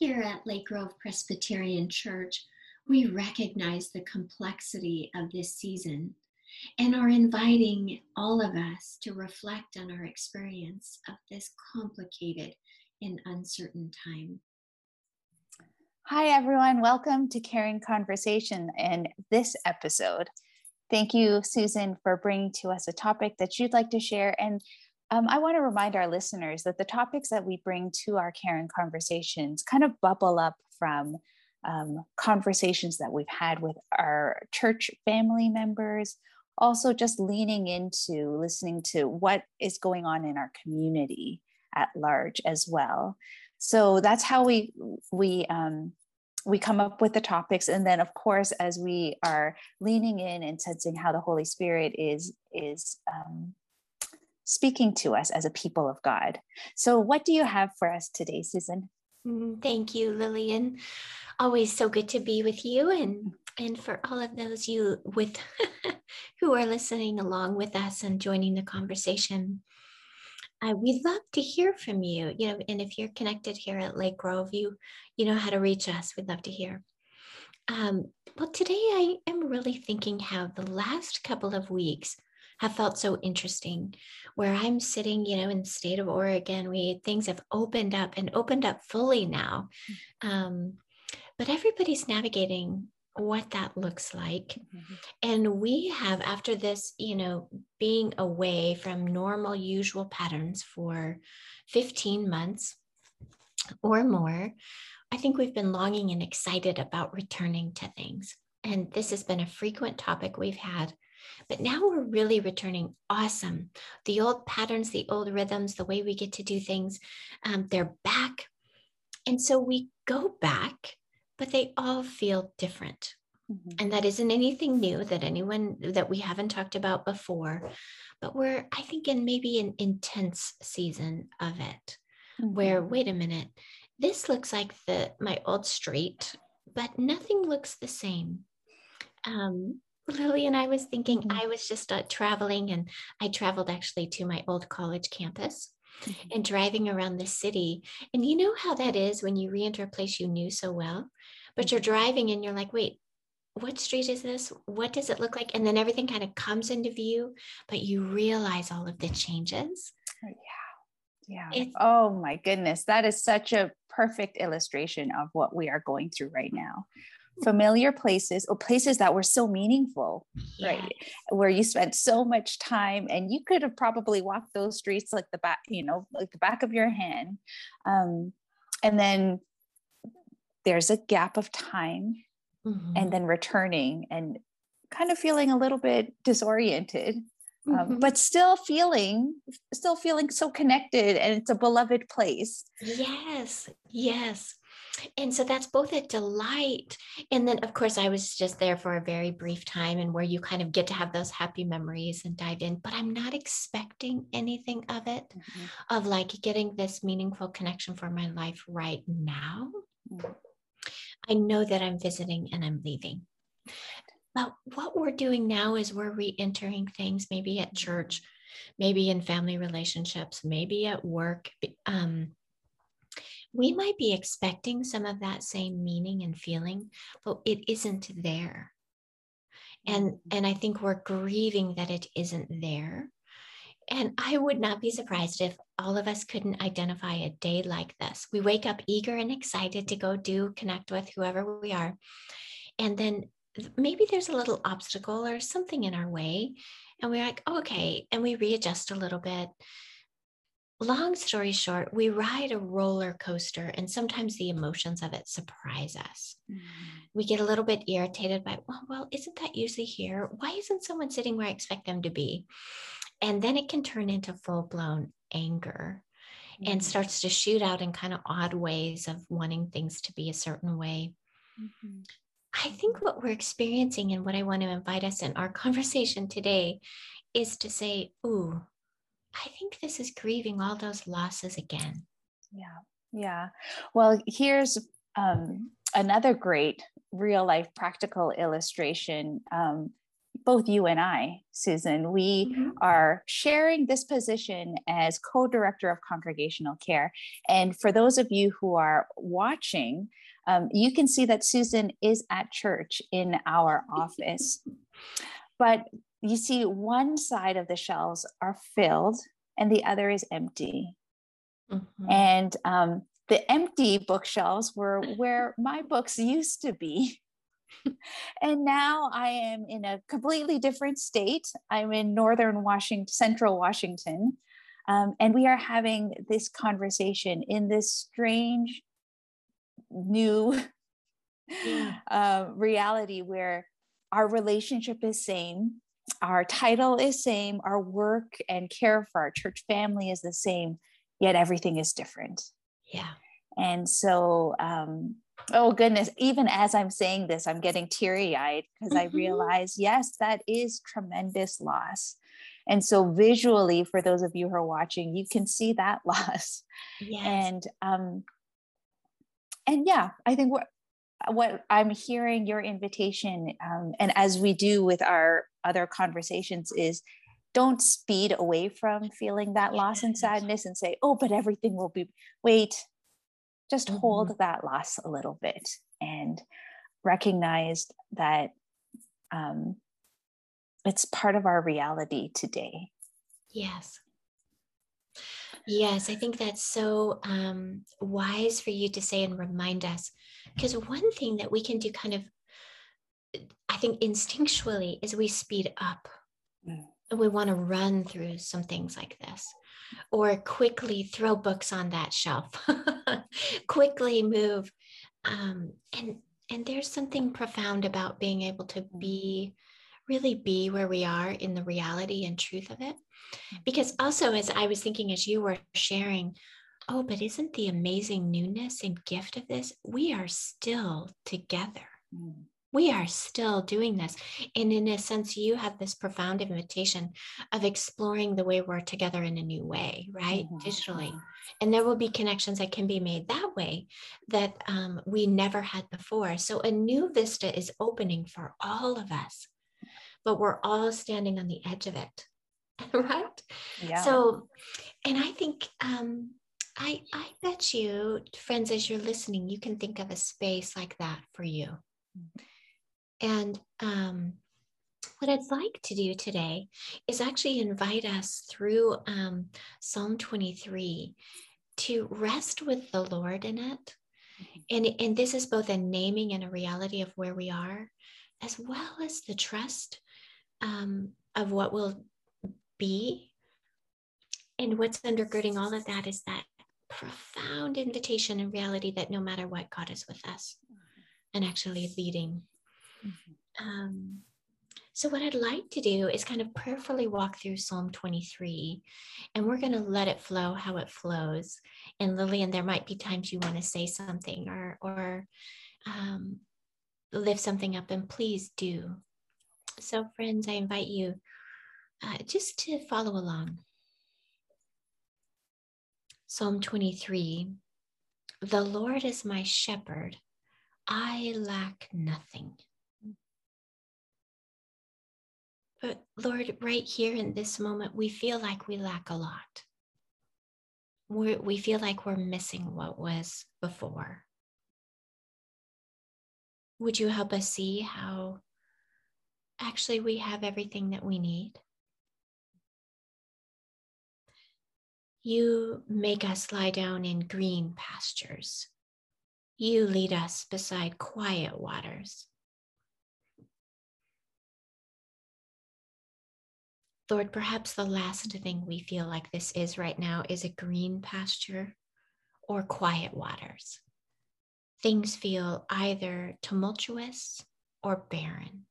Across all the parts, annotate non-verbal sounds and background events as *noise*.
Here at Lake Grove Presbyterian Church, we recognize the complexity of this season and are inviting all of us to reflect on our experience of this complicated and uncertain time. Hi, everyone. Welcome to Caring Conversation in this episode. Thank you, Susan, for bringing to us a topic that you'd like to share. And um, I want to remind our listeners that the topics that we bring to our Caring Conversations kind of bubble up from um, conversations that we've had with our church family members, also just leaning into listening to what is going on in our community at large as well. So that's how we we um, we come up with the topics and then of course as we are leaning in and sensing how the holy spirit is is um, speaking to us as a people of god so what do you have for us today susan mm, thank you lillian always so good to be with you and and for all of those you with *laughs* who are listening along with us and joining the conversation uh, we'd love to hear from you. You know, and if you're connected here at Lake Grove, you you know how to reach us. We'd love to hear. Um, well, today I am really thinking how the last couple of weeks have felt so interesting. Where I'm sitting, you know, in the state of Oregon, we things have opened up and opened up fully now. Mm. Um, but everybody's navigating what that looks like. Mm-hmm. And we have, after this, you know, being away from normal, usual patterns for 15 months or more, I think we've been longing and excited about returning to things. And this has been a frequent topic we've had. But now we're really returning awesome. The old patterns, the old rhythms, the way we get to do things, um, they're back. And so we go back but they all feel different. Mm-hmm. And that isn't anything new that anyone that we haven't talked about before, but we're, I think, in maybe an intense season of it, mm-hmm. where, wait a minute, this looks like the my old street, but nothing looks the same. Um, Lillian I was thinking, mm-hmm. I was just uh, traveling and I traveled actually to my old college campus. Mm-hmm. and driving around the city. And you know how that is when you re-enter a place you knew so well, but you're mm-hmm. driving and you're like, wait, what street is this? What does it look like? And then everything kind of comes into view, but you realize all of the changes. Oh, yeah. Yeah. It's, oh my goodness. That is such a perfect illustration of what we are going through right now familiar places or places that were so meaningful, yes. right? Where you spent so much time and you could have probably walked those streets like the back, you know, like the back of your hand. Um, and then there's a gap of time mm-hmm. and then returning and kind of feeling a little bit disoriented. Um, mm-hmm. but still feeling still feeling so connected and it's a beloved place yes yes and so that's both a delight and then of course i was just there for a very brief time and where you kind of get to have those happy memories and dive in but i'm not expecting anything of it mm-hmm. of like getting this meaningful connection for my life right now mm-hmm. i know that i'm visiting and i'm leaving but what we're doing now is we're re-entering things maybe at church maybe in family relationships maybe at work um, we might be expecting some of that same meaning and feeling, but it isn't there. And, mm-hmm. and I think we're grieving that it isn't there. And I would not be surprised if all of us couldn't identify a day like this. We wake up eager and excited to go do connect with whoever we are. And then maybe there's a little obstacle or something in our way. And we're like, oh, okay. And we readjust a little bit long story short, we ride a roller coaster, and sometimes the emotions of it surprise us. Mm-hmm. We get a little bit irritated by, well, well, isn't that usually here? Why isn't someone sitting where I expect them to be? And then it can turn into full blown anger mm-hmm. and starts to shoot out in kind of odd ways of wanting things to be a certain way. Mm-hmm. I think what we're experiencing and what I want to invite us in our *laughs* conversation today is to say, Ooh, I think this is grieving all those losses again. Yeah. Yeah. Well, here's um, another great real life practical illustration. Um, both you and I, Susan, we mm-hmm. are sharing this position as co director of congregational care. And for those of you who are watching, um, you can see that Susan is at church in our office. But you see, one side of the shelves are filled and the other is empty. Mm-hmm. And um, the empty bookshelves were where my books used to be. *laughs* and now I am in a completely different state. I'm in northern Washington, central Washington. Um, and we are having this conversation in this strange new yeah. *laughs* uh, reality where our relationship is same our title is same our work and care for our church family is the same yet everything is different yeah and so um, oh goodness even as i'm saying this i'm getting teary-eyed because mm-hmm. i realize yes that is tremendous loss and so visually for those of you who are watching you can see that *laughs* loss yes. and um and yeah i think what i'm hearing your invitation um, and as we do with our other conversations is don't speed away from feeling that loss and sadness and say oh but everything will be wait just mm-hmm. hold that loss a little bit and recognize that um, it's part of our reality today. Yes. Yes, I think that's so um, wise for you to say and remind us. Because one thing that we can do kind of, I think instinctually, is we speed up. Mm. And we want to run through some things like this or quickly throw books on that shelf *laughs* quickly move um, and and there's something profound about being able to be really be where we are in the reality and truth of it because also as i was thinking as you were sharing oh but isn't the amazing newness and gift of this we are still together mm we are still doing this. And in a sense, you have this profound invitation of exploring the way we're together in a new way, right? Mm-hmm. Digitally. Mm-hmm. And there will be connections that can be made that way that um, we never had before. So a new vista is opening for all of us, but we're all standing on the edge of it, *laughs* right? Yeah. So, and I think, um, I, I bet you, friends, as you're listening, you can think of a space like that for you. And um, what I'd like to do today is actually invite us through um, Psalm 23 to rest with the Lord in it. Mm-hmm. And, and this is both a naming and a reality of where we are, as well as the trust um, of what will be. And what's undergirding all of that is that profound invitation and reality that no matter what, God is with us and actually leading Mm-hmm. Um, so, what I'd like to do is kind of prayerfully walk through Psalm 23, and we're going to let it flow how it flows. And Lillian, there might be times you want to say something or, or um, lift something up, and please do. So, friends, I invite you uh, just to follow along. Psalm 23 The Lord is my shepherd, I lack nothing. But Lord, right here in this moment, we feel like we lack a lot. we we feel like we're missing what was before. Would you help us see how actually we have everything that we need? You make us lie down in green pastures. You lead us beside quiet waters. Lord, perhaps the last thing we feel like this is right now is a green pasture or quiet waters. Things feel either tumultuous or barren.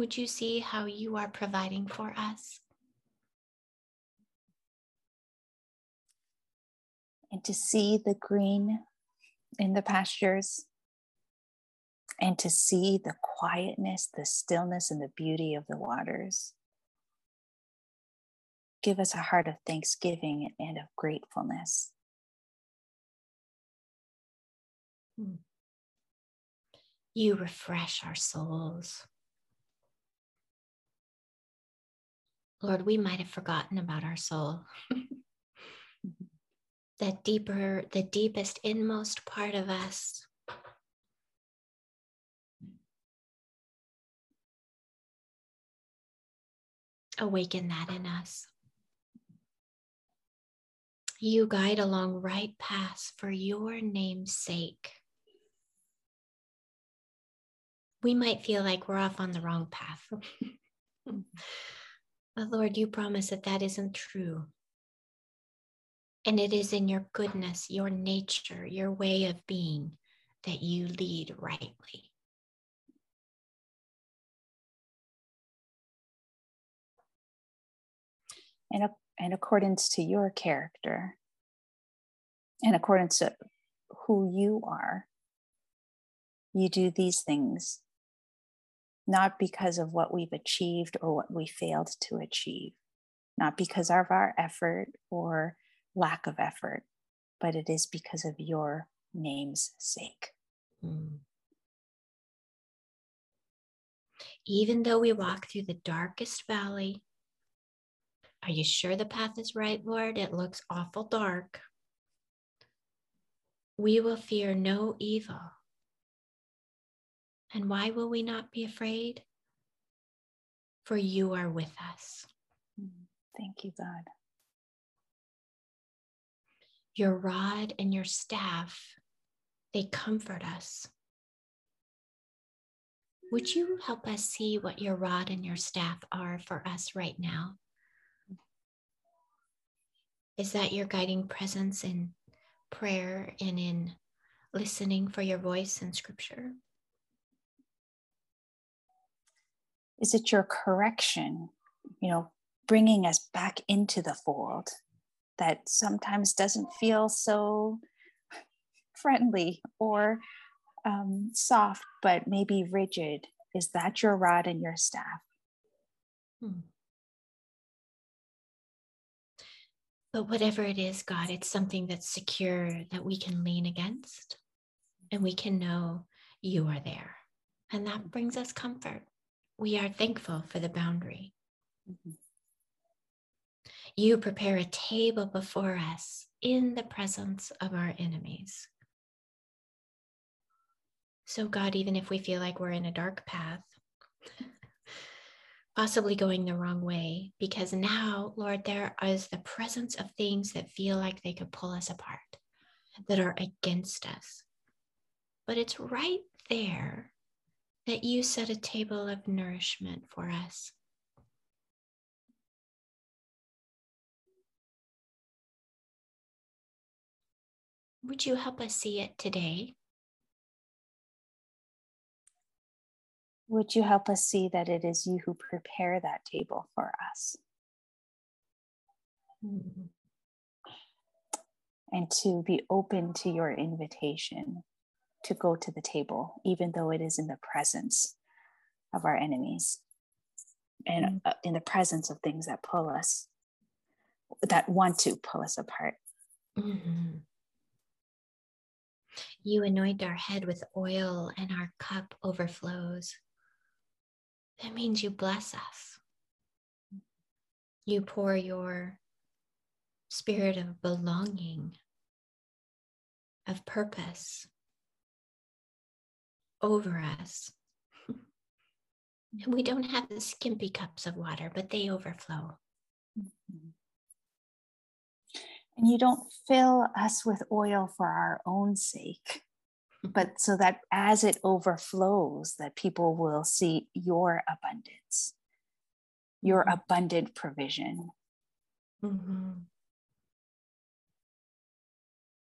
Would you see how you are providing for us? And to see the green in the pastures and to see the quietness, the stillness, and the beauty of the waters. Give us a heart of thanksgiving and of gratefulness. Hmm. You refresh our souls. Lord, we might have forgotten about our soul. *laughs* that deeper, the deepest, inmost part of us. Awaken that in us. You guide along right paths for your name's sake. We might feel like we're off on the wrong path. *laughs* but Lord, you promise that that isn't true. And it is in your goodness, your nature, your way of being that you lead rightly. In, a, in accordance to your character, in accordance to who you are, you do these things not because of what we've achieved or what we failed to achieve, not because of our effort or lack of effort, but it is because of your name's sake. Mm. Even though we walk through the darkest valley, are you sure the path is right, Lord? It looks awful dark. We will fear no evil. And why will we not be afraid? For you are with us. Thank you, God your rod and your staff, they comfort us. Would you help us see what your rod and your staff are for us right now? Is that your guiding presence in prayer and in listening for your voice in scripture? Is it your correction, you know, bringing us back into the fold? that sometimes doesn't feel so friendly or um, soft, but maybe rigid. Is that your rod and your staff? Hmm. But whatever it is, God, it's something that's secure that we can lean against and we can know you are there. And that brings us comfort. We are thankful for the boundary. Mm-hmm. You prepare a table before us in the presence of our enemies. So, God, even if we feel like we're in a dark path, *laughs* possibly going the wrong way, because now, Lord, there is the presence of things that feel like they could pull us apart, that are against us. But it's right there that you set a table of nourishment for us. Would you help us see it today? Would you help us see that it is you who prepare that table for us? Mm-hmm. And to be open to your invitation to go to the table, even though it is in the presence of our enemies and mm-hmm. Uh, in the presence of things that pull us, that want to pull us apart. Mm-hmm. You anoint our head with oil and our cup overflows. That means you bless us. You pour your spirit of belonging, of purpose over us. And we don't have the skimpy cups of water, but they overflow. Mm-hmm. And you don't fill us with oil for our own sake, but so that as it overflows, that people will see your abundance, your mm-hmm. abundant provision. Mm-hmm.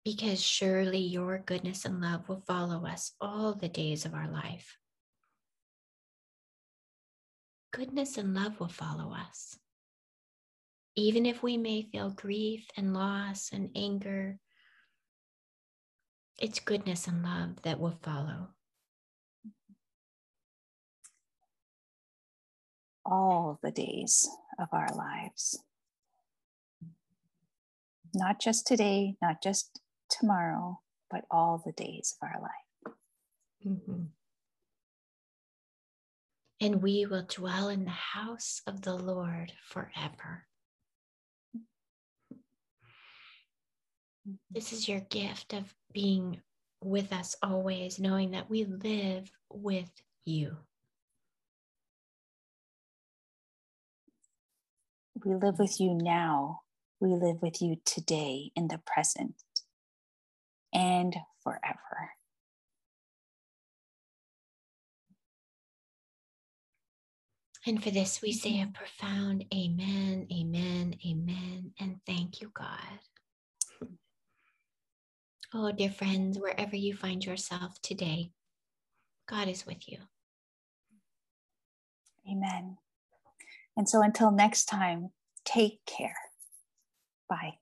Because surely your goodness and love will follow us all the days of our life. Goodness and love will follow us even if we may feel grief and loss and anger, it's goodness and love that will follow. All the days of our lives. Not just today, not just tomorrow, but all the days of our life. Mm-hmm. and we will dwell in the house of the Lord forever. This is your gift of being with us always, knowing that we live with you. We live with you now. We live with you today in the present and forever. And for this, we say mm-hmm. a profound amen, amen, amen, and thank you, God. Oh, dear friends, wherever you find yourself today, God is with you. Amen. And so until next time, take care. Bye.